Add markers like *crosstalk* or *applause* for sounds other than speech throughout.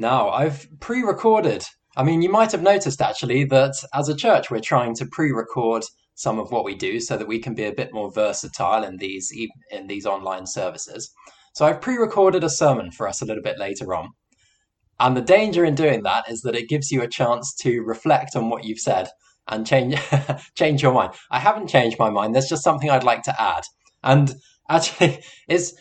Now, I've pre recorded. I mean, you might have noticed actually that as a church, we're trying to pre record some of what we do so that we can be a bit more versatile in these in these online services. So I've pre-recorded a sermon for us a little bit later on. And the danger in doing that is that it gives you a chance to reflect on what you've said and change *laughs* change your mind. I haven't changed my mind. There's just something I'd like to add. And *laughs* actually, is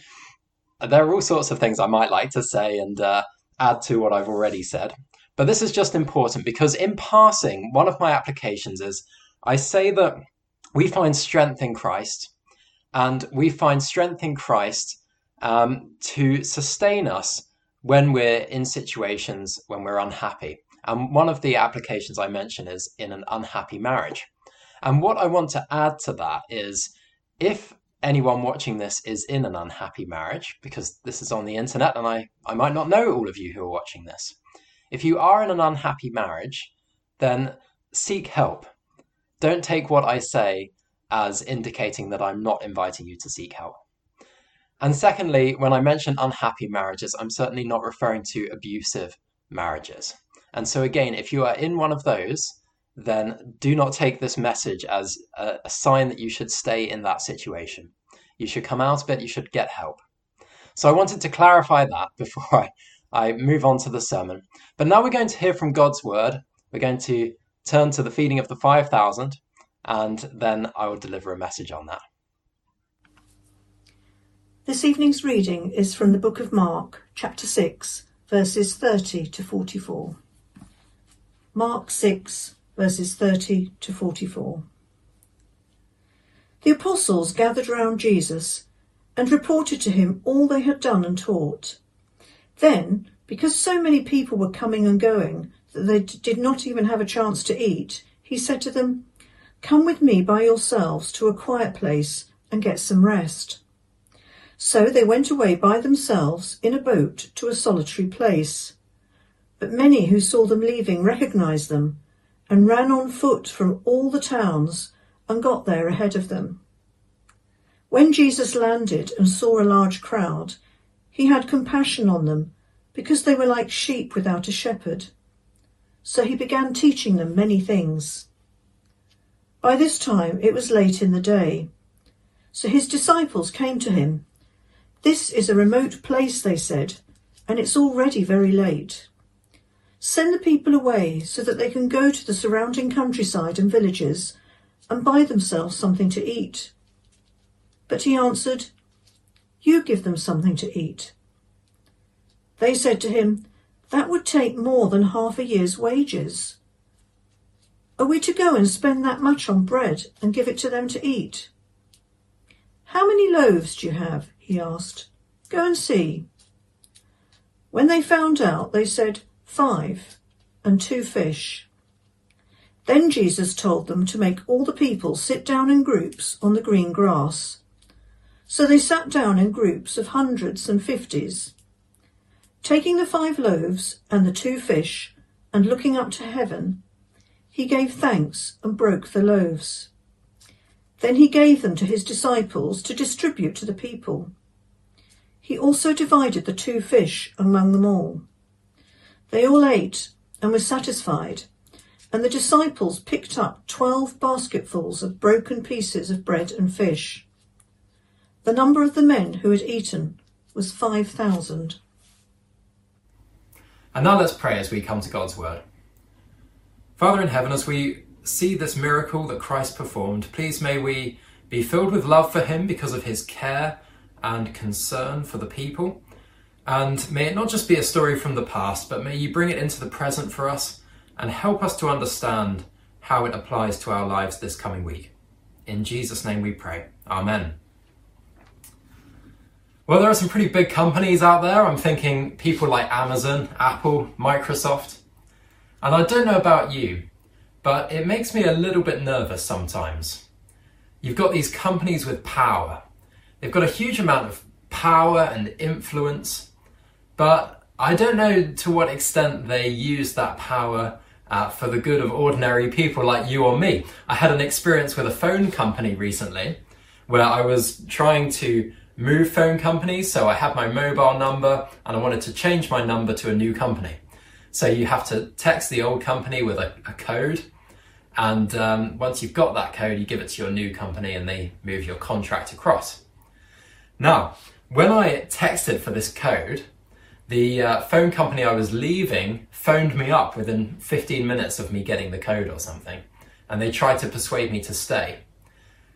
there are all sorts of things I might like to say and uh, add to what I've already said. But this is just important because in passing, one of my applications is I say that we find strength in Christ, and we find strength in Christ um, to sustain us when we're in situations when we're unhappy. And one of the applications I mention is in an unhappy marriage. And what I want to add to that is if anyone watching this is in an unhappy marriage, because this is on the internet and I, I might not know all of you who are watching this. If you are in an unhappy marriage, then seek help. Don't take what I say as indicating that I'm not inviting you to seek help. And secondly, when I mention unhappy marriages, I'm certainly not referring to abusive marriages. And so, again, if you are in one of those, then do not take this message as a, a, sign that you should stay in that situation. You should come out of it, you should get help. So, I wanted to clarify that *laughs* before I, I move on to the sermon. But now we're going to hear from God's word. We're going to turn to the feeding of the 5,000, and then I will deliver a message on that. This evening's reading is from the book of Mark, chapter 6, verses 30 to 44. Mark 6, verses 30 to 44. The apostles gathered round Jesus and reported to him all they had done and taught. Then, because so many people were coming and going that they did not even have a chance to eat, he said to them, Come with me by yourselves to a quiet place and get some rest. So they went away by themselves in a boat to a solitary place. But many who saw them leaving recognized them and ran on foot from all the towns and got there ahead of them. When Jesus landed and saw a large crowd, he had compassion on them because they were like sheep without a shepherd. So he began teaching them many things. By this time it was late in the day. So his disciples came to him this is a remote place, they said, and it's already very late. Send the people away so that they can go to the surrounding countryside and villages and buy themselves something to eat. But he answered, You give them something to eat. They said to him, That would take more than half a year's wages. Are we to go and spend that much on bread and give it to them to eat? How many loaves do you have? he asked. Go and see. When they found out, they said, Five, and two fish. Then Jesus told them to make all the people sit down in groups on the green grass. So they sat down in groups of hundreds and fifties. Taking the five loaves and the two fish, and looking up to heaven, he gave thanks and broke the loaves. Then he gave them to his disciples to distribute to the people. He also divided the two fish among them all. They all ate and were satisfied, and the disciples picked up twelve basketfuls of broken pieces of bread and fish. The number of the men who had eaten was five thousand. And now let's pray as we come to God's word. Father in heaven, as we see this miracle that Christ performed, please may we be filled with love for him because of his care and concern for the people. And may it not just be a story from the past, but may you bring it into the present for us and help us to understand how it applies to our lives this coming week. In Jesus' name we pray. Amen. Well, there are some pretty big companies out there. I'm thinking people like Amazon, Apple, Microsoft. And I don't know about you, but it makes me a little bit nervous sometimes. You've got these companies with power, They've got a huge amount of power and influence, but I don't know to what extent they use that power uh, for the good of ordinary people like you or me. I had an experience with a phone company recently where I was trying to move phone companies, so I had my mobile number and I wanted to change my number to a new company. So you have to text the old company with a, a code. And um, once you've got that code, you give it to your new company and they move your contract across. Now, when I texted for this code, the uh, phone company I was leaving phoned me up within 15 minutes of me getting the code or something. And they tried to persuade me to stay.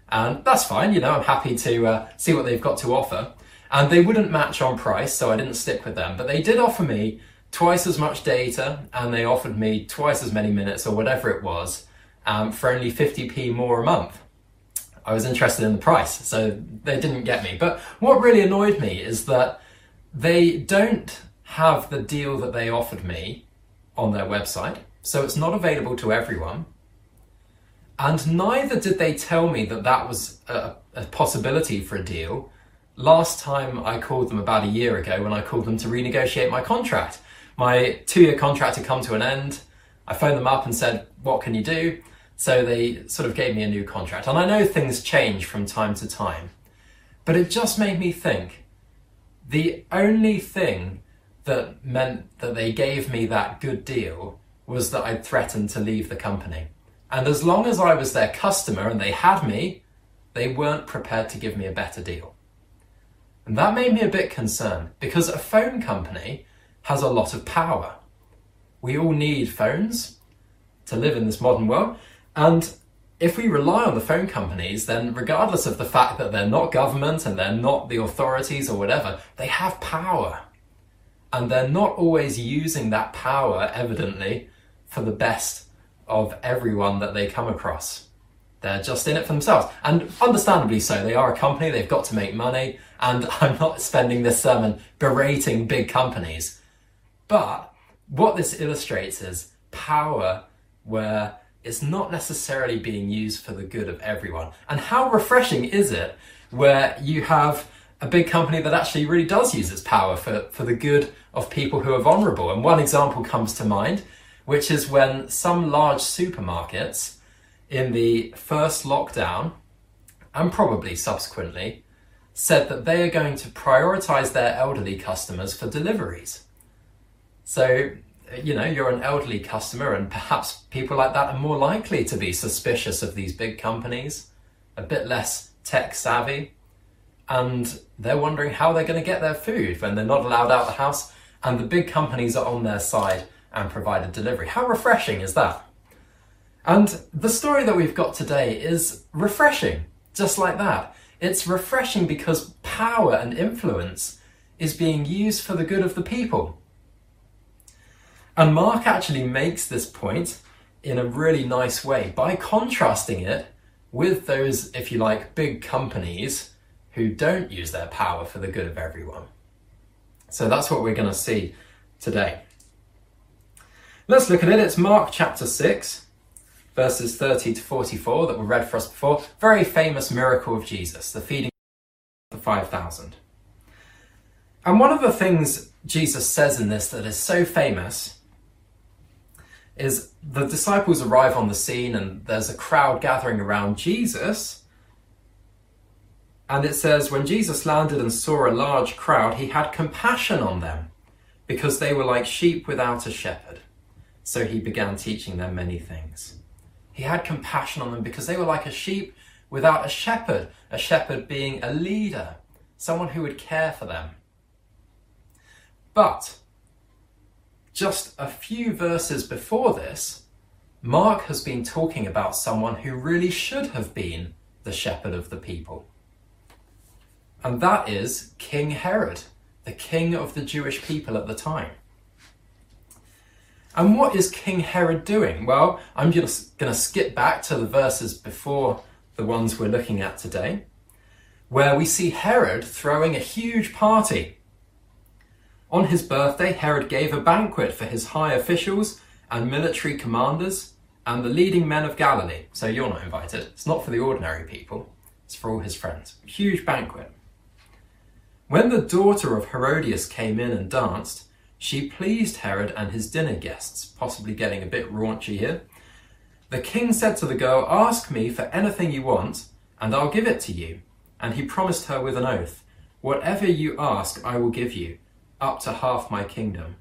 And that's fine, you know, I'm happy to uh, see what they've got to offer. And they wouldn't match on price, so I didn't stick with them. But they did offer me twice as much data and they offered me twice as many minutes or whatever it was um, for only 50p more a month. I was interested in the price, so they didn't get me. But what really annoyed me is that they don't have the deal that they offered me on their website, so it's not available to everyone. And neither did they tell me that that was a, a possibility for a deal last time I called them about a year ago when I called them to renegotiate my contract. My two year contract had come to an end. I phoned them up and said, What can you do? So they sort of gave me a new contract. And I know things change from time to time, but it just made me think the only thing that meant that they gave me that good deal was that I'd threatened to leave the company. And as long as I was their customer and they had me, they weren't prepared to give me a better deal. And that made me a bit concerned because a phone company has a lot of power. We all need phones to live in this modern world. And if we rely on the phone companies, then regardless of the fact that they're not government and they're not the authorities or whatever, they have power. And they're not always using that power, evidently, for the best of everyone that they come across. They're just in it for themselves. And understandably so, they are a company, they've got to make money. And *laughs* I'm not spending this sermon berating big companies. But what this illustrates is power where it's not necessarily being used for the good of everyone. And how refreshing is it where you have a big company that actually really does use its power for, for the good of people who are vulnerable? And one example comes to mind, which is when some large supermarkets in the first lockdown, and probably subsequently, said that they are going to prioritize their elderly customers for deliveries. So, you know, you're an elderly customer, and perhaps people like that are more likely to be suspicious of these big companies, a bit less tech savvy, and they're wondering how they're going to get their food when they're not allowed out the house, and the big companies are on their side and provide a delivery. How refreshing is that? And the story that we've got today is refreshing, just like that. It's refreshing because power and influence is being used for the good of the people. And Mark actually makes this point in a really nice way by contrasting it with those, if you like, big companies who don't use their power for the good of everyone. So that's what we're going to see today. Let's look at it. It's Mark chapter 6, verses 30 to 44 that were read for us before. Very famous miracle of Jesus, the feeding of the 5,000. And one of the things Jesus says in this that is so famous is the disciples arrive on the scene and there's a crowd gathering around Jesus. And it says, when Jesus landed and saw a large crowd, he had compassion on them because they were like sheep without a shepherd. So he began teaching them many things. He had compassion on them because they were like a sheep without a shepherd, a shepherd being a leader, someone who would care for them. But just a few verses before this, Mark has been talking about someone who really should have been the shepherd of the people. And that is King Herod, the king of the Jewish people at the time. And what is King Herod doing? Well, I'm just going to skip back to the verses before the ones we're looking at today, where we see Herod throwing a huge party on his birthday, Herod gave a banquet for his high officials and military commanders and the leading men of Galilee. So you're not invited. It's not for the ordinary people, it's for all his friends. Huge banquet. When the daughter of Herodias came in and danced, she pleased Herod and his dinner guests, possibly getting a bit raunchy here. The king said to the girl, Ask me for anything you want, and I'll give it to you. And he promised her with an oath, Whatever you ask, I will give you up to half my kingdom.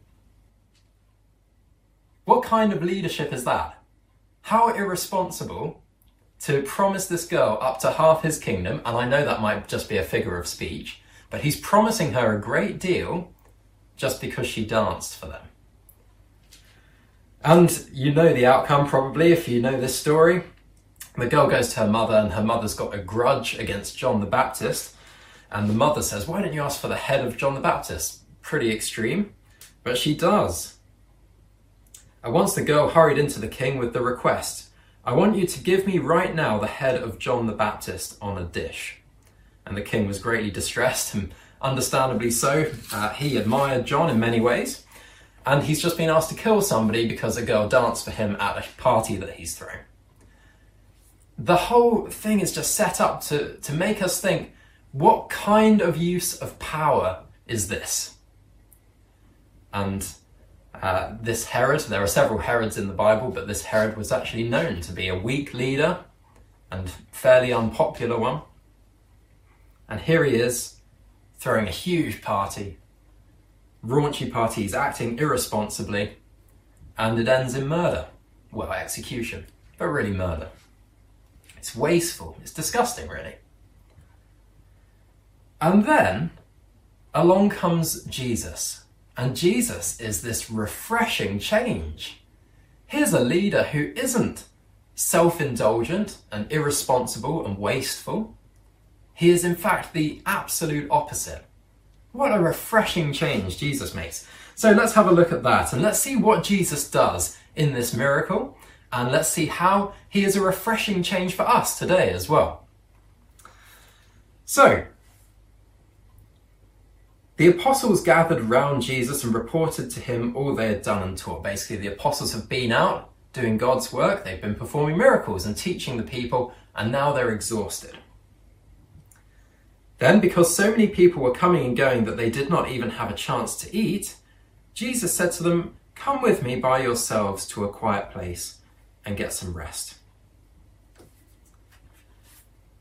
What kind of leadership is that? How irresponsible to promise this girl up to half his kingdom, and I know that might just be a figure of speech, but he's promising her a great deal just because she danced for them. And you know the outcome probably if you know this story. The girl goes to her mother, and her mother's got a grudge against John the Baptist. And the mother says, Why don't you ask for the head of John the Baptist? Pretty extreme, but she does. And once the girl hurried into the king with the request, I want you to give me right now the head of John the Baptist on a dish. And the king was greatly distressed, and understandably so. Uh, he admired John in many ways, and he's just been asked to kill somebody because a girl danced for him at a party that he's thrown. The whole thing is just set up to, to make us think what kind of use of power is this? And uh, this Herod, there are several Herods in the Bible, but this Herod was actually known to be a weak leader and fairly unpopular one. And here he is throwing a huge party, raunchy parties, acting irresponsibly, and it ends in murder. Well, execution, but really murder. It's wasteful, it's disgusting, really. And then along comes Jesus. And Jesus is this refreshing change. Here's a leader who isn't self indulgent and irresponsible and wasteful. He is, in fact, the absolute opposite. What a refreshing change Jesus makes. So let's have a look at that and let's see what Jesus does in this miracle and let's see how he is a refreshing change for us today as well. So, the apostles gathered round Jesus and reported to him all they had done and taught. Basically, the apostles have been out doing God's work, they've been performing miracles and teaching the people, and now they're exhausted. Then, because so many people were coming and going that they did not even have a chance to eat, Jesus said to them, Come with me by yourselves to a quiet place and get some rest.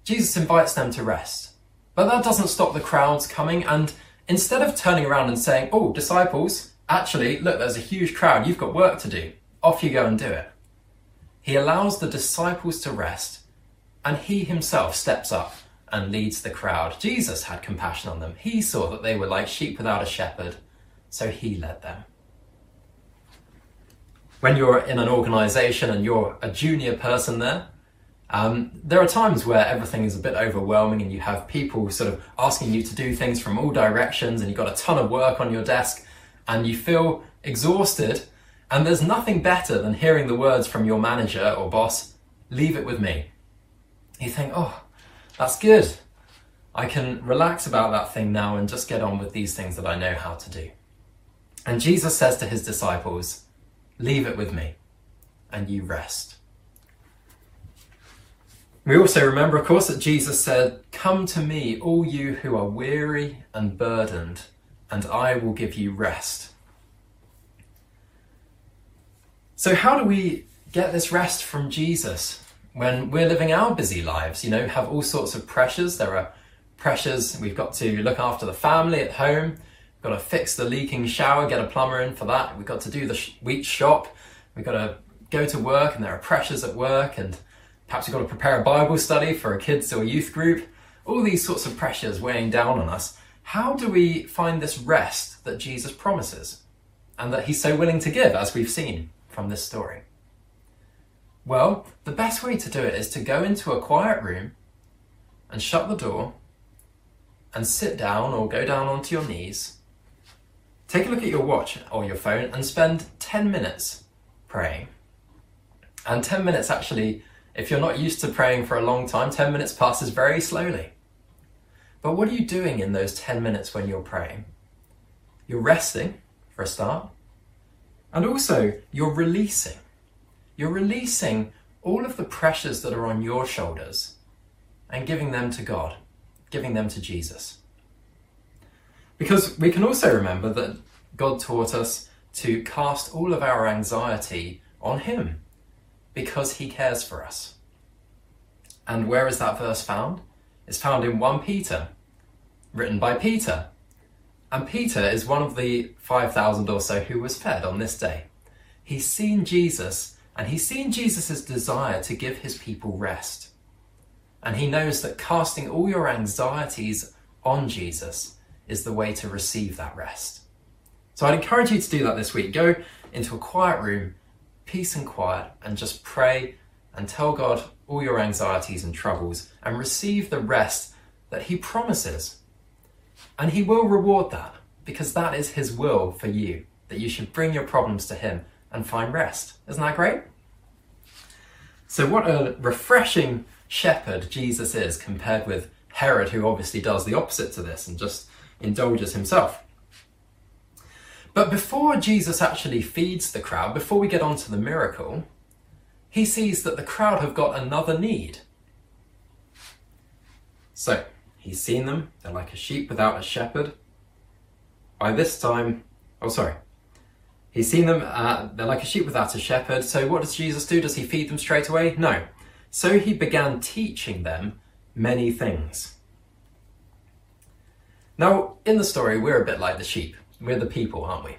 Jesus invites them to rest, but that doesn't stop the crowds coming and Instead of turning around and saying, Oh, disciples, actually, look, there's a huge crowd, you've got work to do, off you go and do it. He allows the disciples to rest, and he himself steps up and leads the crowd. Jesus had compassion on them. He saw that they were like sheep without a shepherd, so he led them. When you're in an organization and you're a junior person there, um, there are times where everything is a bit overwhelming and you have people sort of asking you to do things from all directions and you've got a ton of work on your desk and you feel exhausted and there's nothing better than hearing the words from your manager or boss, leave it with me. You think, oh, that's good. I can relax about that thing now and just get on with these things that I know how to do. And Jesus says to his disciples, leave it with me and you rest. We also remember, of course, that Jesus said, Come to me, all you who are weary and burdened, and I will give you rest. So, how do we get this rest from Jesus when we're living our busy lives? You know, have all sorts of pressures. There are pressures. We've got to look after the family at home. We've got to fix the leaking shower, get a plumber in for that. We've got to do the week shop. We've got to go to work, and there are pressures at work and Perhaps you've got to prepare a Bible study for a kids or youth group. All these sorts of pressures weighing down on us. How do we find this rest that Jesus promises and that he's so willing to give, as we've seen from this story? Well, the best way to do it is to go into a quiet room and shut the door and sit down or go down onto your knees. Take a look at your watch or your phone and spend 10 minutes praying. And 10 minutes actually if you're not used to praying for a long time, 10 minutes passes very slowly. But what are you doing in those 10 minutes when you're praying? You're resting, for a start. And also, you're releasing. You're releasing all of the pressures that are on your shoulders and giving them to God, giving them to Jesus. Because we can also remember that God taught us to cast all of our anxiety on Him because he cares for us. And where is that verse found? It's found in 1 Peter, written by Peter. And Peter is one of the 5,000 or so who was fed on this day. He's seen Jesus and he's seen Jesus' desire to give his people rest. And he knows that casting all your anxieties on Jesus is the way to receive that rest. So I'd encourage you to do that this week. Go into a quiet room, peace and quiet, and just pray and tell God all your anxieties and troubles and receive the rest that He promises. And He will reward that because that is His will for you, that you should bring your problems to Him and find rest. Isn't that great? So, what a refreshing shepherd Jesus is compared with Herod, who obviously does the opposite to this and just indulges himself. But before Jesus actually feeds the crowd, before we get on to the miracle, he sees that the crowd have got another need. So, he's seen them, they're like a sheep without a shepherd. By this time, oh, sorry. He's seen them, uh, they're like a sheep without a shepherd. So, what does Jesus do? Does he feed them straight away? No. So, he began teaching them many things. Now, in the story, we're a bit like the sheep. We're the people, aren't we?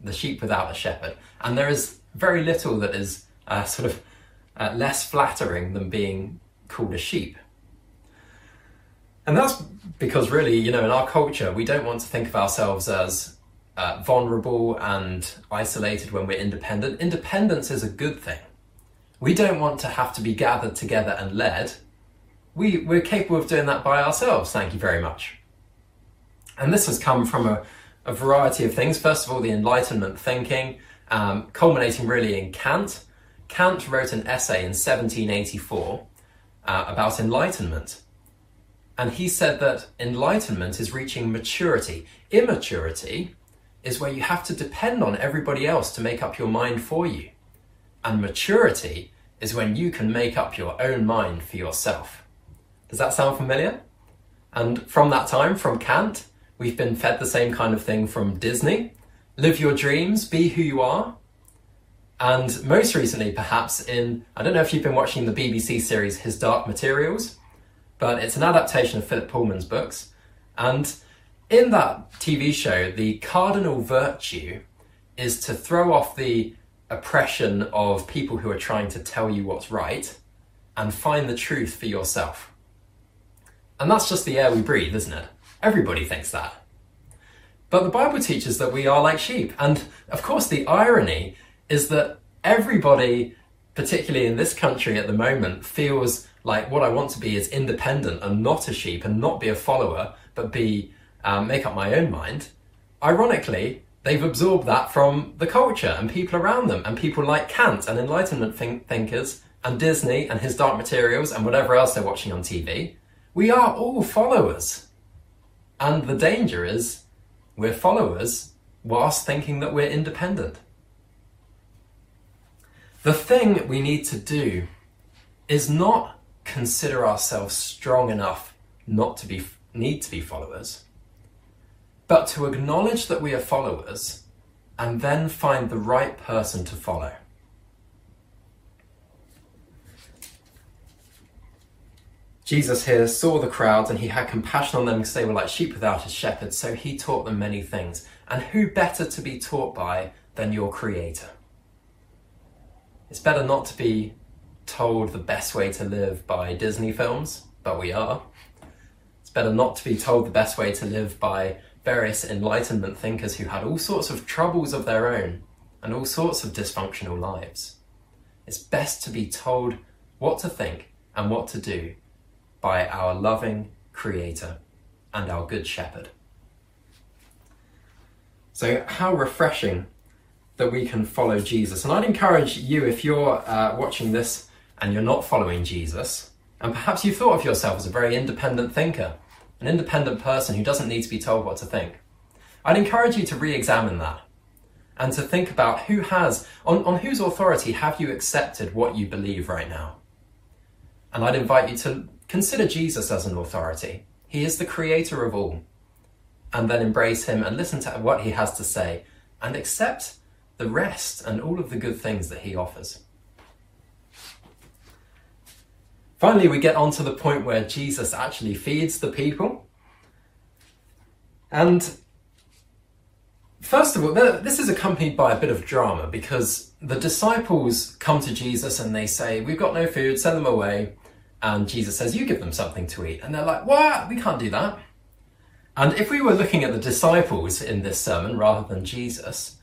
The sheep without a shepherd. And there is very little that is uh, *laughs* sort of uh, less flattering than being called a sheep. And that's because, really, you know, in our culture, we don't want to think of ourselves as uh, vulnerable and isolated when we're independent. Independence is a good thing. We don't want to have to be gathered together and led. We, we're capable of doing that by ourselves, thank you very much. And this has come from a, a variety of things. First of all, the Enlightenment thinking, um, culminating really in Kant. Kant wrote an essay in 1784 uh, about enlightenment. And he said that enlightenment is reaching maturity. Immaturity is where you have to depend on everybody else to make up your mind for you. And maturity is when you can make up your own mind for yourself. Does that sound familiar? And from that time, from Kant, We've been fed the same kind of thing from Disney. Live your dreams, be who you are. And most recently, perhaps, in I don't know if you've been watching the BBC series His Dark Materials, but it's an adaptation of Philip Pullman's books. And in that TV show, the cardinal virtue is to throw off the oppression of people who are trying to tell you what's right and find the truth for yourself. And that's just the air we breathe, isn't it? Everybody thinks that. But the Bible teaches that we are like sheep. And of course, the irony is that everybody, particularly in this country at the moment, feels like what I want to be is independent and not a sheep and not be a follower, but be um, make up my own mind. Ironically, they've absorbed that from the culture and people around them, and people like Kant and Enlightenment think- thinkers and Disney and his Dark Materials and whatever else they're watching on TV. We are all followers. And the danger is we're followers whilst thinking that we're independent. The thing we need to do is not consider ourselves strong enough not to be need to be followers, but to acknowledge that we are followers and then find the right person to follow. Jesus here saw the crowds and he had compassion on them because they were like sheep without a shepherd, so he taught them many things. And who better to be taught by than your Creator? It's better not to be told the best way to live by Disney films, but we are. It's better not to be told the best way to live by various Enlightenment thinkers who had all sorts of troubles of their own and all sorts of dysfunctional lives. It's best to be told what to think and what to do by our loving Creator and our Good Shepherd. So, how refreshing that we can follow Jesus. And I'd encourage you, if you're uh, watching this and you're not following Jesus, and perhaps you thought of yourself as a very independent thinker, an independent person who doesn't need to be told what to think, I'd encourage you to re examine that and to think about who has, on, on whose authority have you accepted what you believe right now? And I'd invite you to Consider Jesus as an authority. He is the creator of all. And then embrace him and listen to what he has to say and accept the rest and all of the good things that he offers. Finally, we get on to the point where Jesus actually feeds the people. And First of all, this is accompanied by a bit of drama because the disciples come to Jesus and they say, We've got no food, send them away. And Jesus says, You give them something to eat. And they're like, What? We can't do that. And if we were looking at the disciples in this sermon rather than Jesus,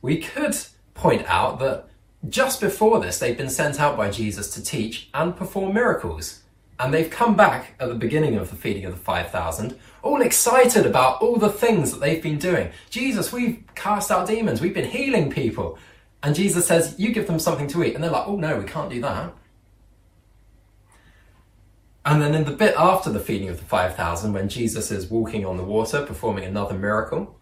we could point out that just before this, they've been sent out by Jesus to teach and perform miracles. And they've come back at the beginning of the feeding of the 5,000, all excited about all the things that they've been doing. Jesus, we've cast out demons, we've been healing people. And Jesus says, You give them something to eat. And they're like, Oh, no, we can't do that. And then in the bit after the feeding of the 5,000, when Jesus is walking on the water, performing another miracle,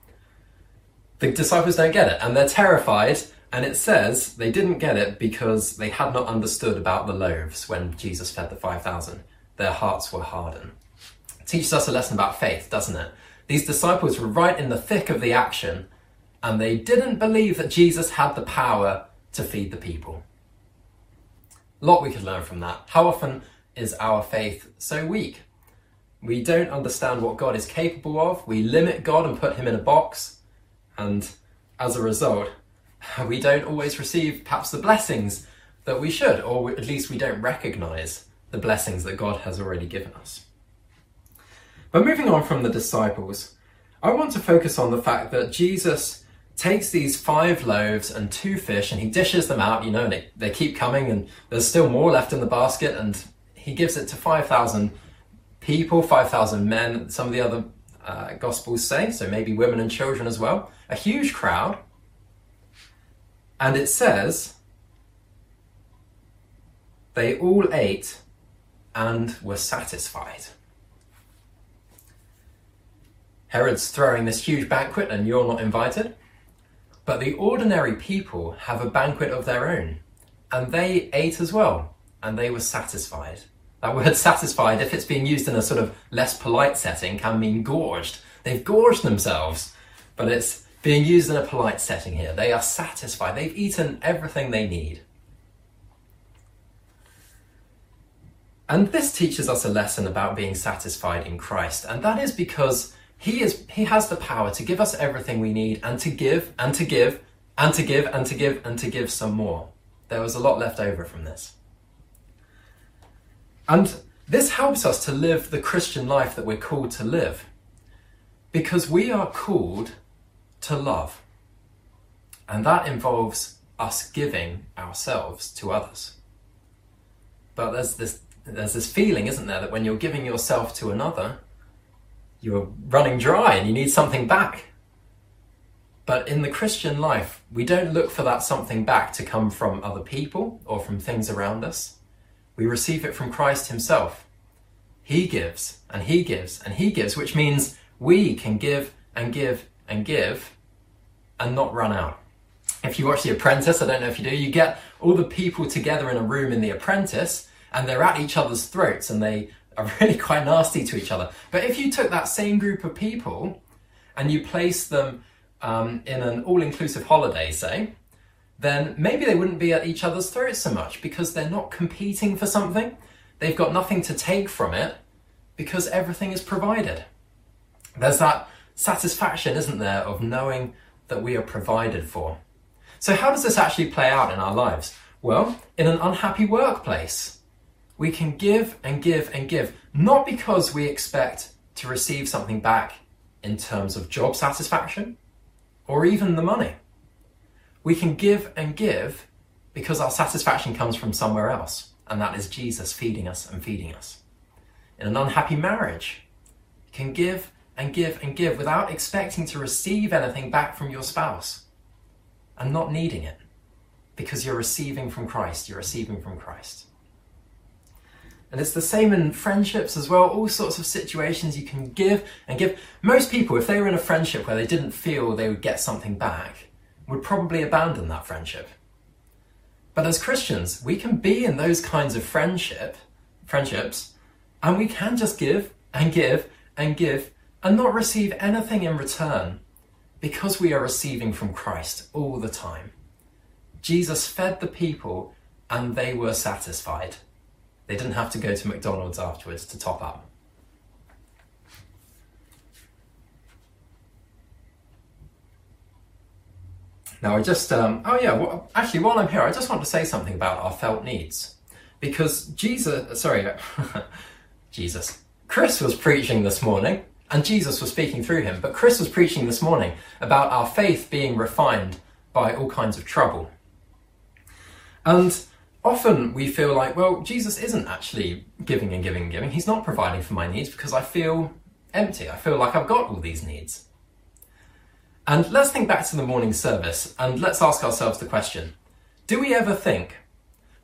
the disciples don't get it and they're terrified and it says they didn't get it because they had not understood about the loaves when Jesus fed the 5,000. Their hearts were hardened. It teaches us a lesson about faith, doesn't it? These disciples were right in the thick of the action and they didn't believe that Jesus had the power to feed the people. A lot we could learn from that. How often is our faith so weak? We don't understand what God is capable of. We limit God and put him in a box. And as a result, *laughs* we don't always receive perhaps the blessings that we should, or at least we don't recognize the blessings that God has already given us. But moving on from the disciples, I want to focus on the fact that Jesus takes these five loaves and two fish and he dishes them out, you know, and they, they keep coming and there's still more left in the basket and he gives it to 5,000 people, 5,000 men, some of the other uh, gospels say, so maybe women and children as well. A huge crowd. And it says, they all ate and were satisfied. Herod's throwing this huge banquet and you're not invited. But the ordinary people have a banquet of their own, and they ate as well, and they were satisfied. That word satisfied, if it's being used in a sort of less polite setting, can mean gorged. They've gorged themselves, but it's being used in a polite setting here. They are satisfied. They've eaten everything they need. And this teaches us a lesson about being satisfied in Christ, and that is because he is he has the power to give us everything we need and to give and to give and to give and to give and to give some more. There was a lot left over from this. And this helps us to live the Christian life that we're called to live. Because we are called to love. And that involves us giving ourselves to others. But there's this, there's this feeling, isn't there, that when you're giving yourself to another, you're running dry and you need something back. But in the Christian life, we don't look for that something back to come from other people or from things around us. We receive it from Christ Himself. He gives and He gives and He gives, which means we can give and give and give and not run out. If you watch The Apprentice, I don't know if you do, you get all the people together in a room in The Apprentice and they're at each other's throats and they are *laughs* really quite nasty to each other. But if you took that same group of people and you placed them um, in an all inclusive holiday, say, then maybe they wouldn't be at each other's throats so much because they're not competing for something. They've got nothing to take from it because everything is provided. There's that satisfaction, isn't there, of knowing that we are provided for. So, how does this actually play out in our lives? Well, in an unhappy workplace, we can give and give and give, not because we expect to receive something back in terms of job satisfaction or even the money. We can give and give because our satisfaction comes from somewhere else, and that is Jesus feeding us and feeding us. In an unhappy marriage, you can give and give and give without expecting to receive anything back from your spouse and not needing it because you're receiving from Christ, you're receiving from Christ. And it's the same in friendships as well, all sorts of situations you can give and give. Most people, if they were in a friendship where they didn't feel they would get something back, would probably abandon that friendship. But as Christians, we can be in those kinds of friendship, friendships, and we can just give and give and give and not receive anything in return because we are receiving from Christ all the time. Jesus fed the people and they were satisfied. They didn't have to go to McDonald's afterwards to top up. Now, I just, um, oh yeah, well, actually, while I'm here, I just want to say something about our felt needs. Because Jesus, sorry, *laughs* Jesus, Chris was preaching this morning, and Jesus was speaking through him, but Chris was preaching this morning about our faith being refined by all kinds of trouble. And often we feel like, well, Jesus isn't actually giving and giving and giving. He's not providing for my needs because I feel empty. I feel like I've got all these needs. And let's think back to the morning service and let's ask ourselves the question Do we ever think,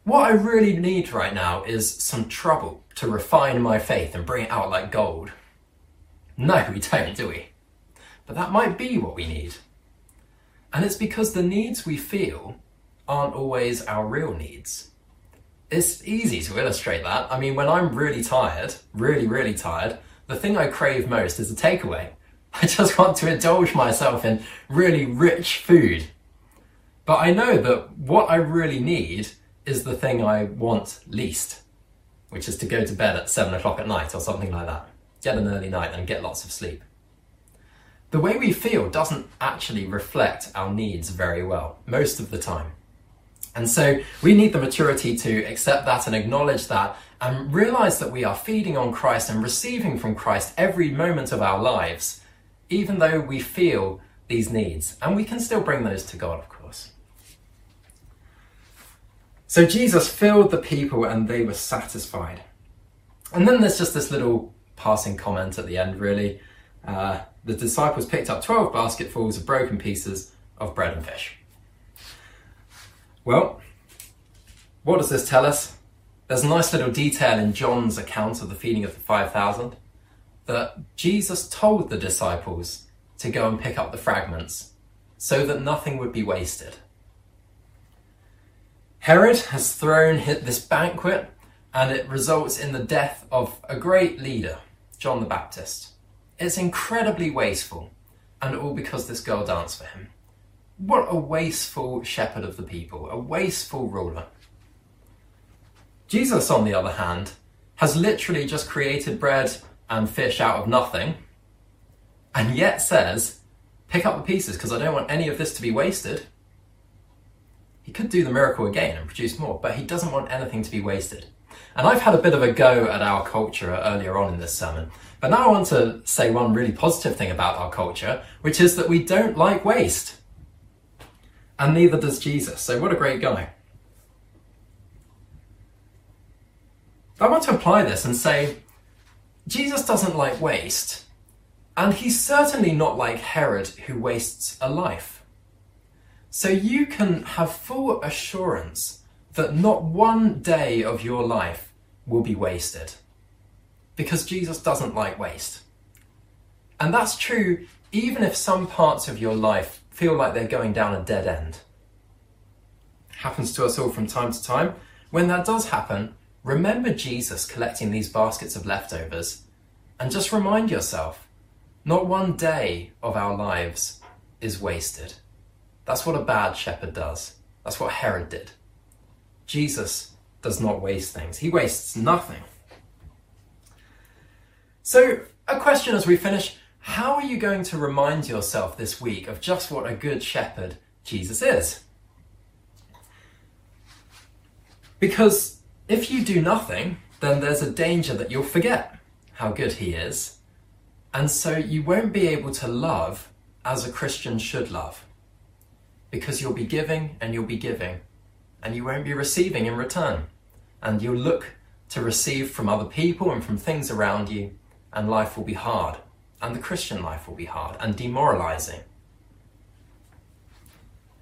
what I really need right now is some trouble to refine my faith and bring it out like gold? No, we don't, do we? But that might be what we need. And it's because the needs we feel aren't always our real needs. It's easy to illustrate that. I mean, when I'm really tired, really, really tired, the thing I crave most is a takeaway. I just want to indulge myself in really rich food. But I know that what I really need is the thing I want least, which is to go to bed at seven o'clock at night or something like that. Get an early night and get lots of sleep. The way we feel doesn't actually reflect our needs very well, most of the time. And so we need the maturity to accept that and acknowledge that and realize that we are feeding on Christ and receiving from Christ every moment of our lives even though we feel these needs. And we can still bring those to God, of course. So Jesus filled the people and they were satisfied. And then there's just this little passing comment at the end, really. Uh, the disciples picked up 12 basketfuls of broken pieces of bread and fish. Well, what does this tell us? There's a nice little detail in John's account of the feeding of the 5,000 that Jesus told the disciples to go and pick up the fragments so that nothing would be wasted. Herod has thrown this banquet and it results in the death of a great leader, John the Baptist. It's incredibly wasteful, and all because this girl danced for him. What a wasteful shepherd of the people, a wasteful ruler. Jesus, on the other hand, has literally just created bread and fish out of nothing, and yet says, pick up the pieces because I don't want any of this to be wasted. He could do the miracle again and produce more, but he doesn't want anything to be wasted. And I've had a bit of a go at our culture earlier on in this sermon, but now I want to say one really positive thing about our culture, which is that we don't like waste. And neither does Jesus, so what a great guy. I want to apply this and say Jesus doesn't like waste, and he's certainly not like Herod who wastes a life. So you can have full assurance that not one day of your life will be wasted, because Jesus doesn't like waste. And that's true even if some parts of your life feel like they're going down a dead end. Happens to us all from time to time. When that does happen, Remember Jesus collecting these baskets of leftovers and just remind yourself not one day of our lives is wasted. That's what a bad shepherd does. That's what Herod did. Jesus does not waste things, he wastes nothing. So, a question as we finish how are you going to remind yourself this week of just what a good shepherd Jesus is? Because if you do nothing, then there's a danger that you'll forget how good He is. And so you won't be able to love as a Christian should love. Because you'll be giving and you'll be giving, and you won't be receiving in return. And you'll look to receive from other people and from things around you, and life will be hard. And the Christian life will be hard and demoralizing.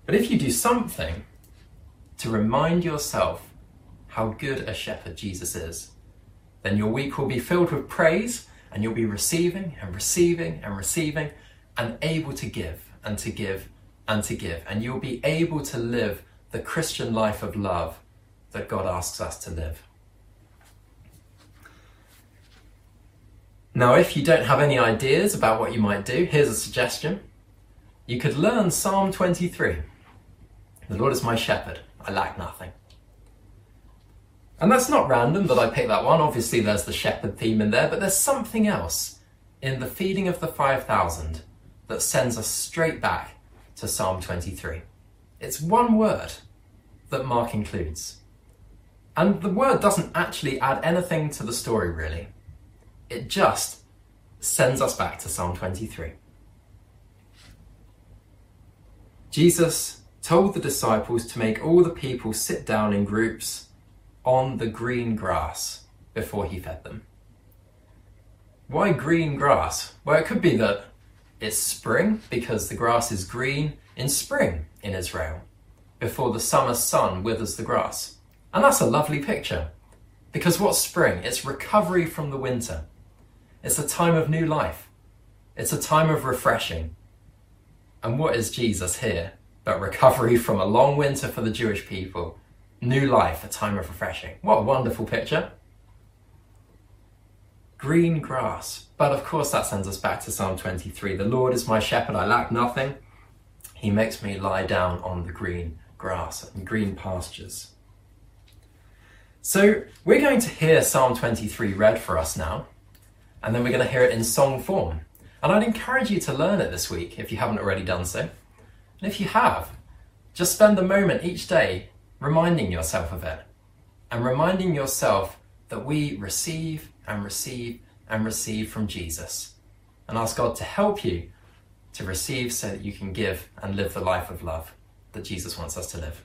But if you do something to remind yourself how good a shepherd Jesus is. Then your week will be filled with praise and you'll be receiving and receiving and receiving and able to give and to give and to give. And you'll be able to live the Christian life of love that God asks us to live. Now, if you don't have any ideas about what you might do, here's a suggestion. You could learn Psalm 23. The Lord is my shepherd, I lack nothing. And that's not random that I picked that one. Obviously, there's the shepherd theme in there, but there's something else in the feeding of the 5,000 that sends us straight back to Psalm 23. It's one word that Mark includes. And the word doesn't actually add anything to the story, really. It just sends us back to Psalm 23. Jesus told the disciples to make all the people sit down in groups on the green grass before he fed them. Why green grass? Well, it could be that it's spring because the grass is green in spring in Israel, before the summer sun withers the grass. And that's a lovely picture. Because what's spring? It's recovery from the winter. It's a time of new life. It's a time of refreshing. And what is Jesus here but recovery from a long winter for the Jewish people? New life, a time of refreshing. What a wonderful picture. Green grass. But of course, that sends us back to Psalm 23. The Lord is my shepherd, I lack nothing. He makes me lie down on the green grass and green pastures. So, we're going to hear Psalm 23 read for us now, and then we're going to hear it in song form. And I'd encourage you to learn it this week if you haven't already done so. And if you have, just spend a moment each day reminding yourself of it and reminding yourself that we receive and receive and receive from Jesus. And ask God to help you to receive so that you can give and live the life of love that Jesus wants us to live.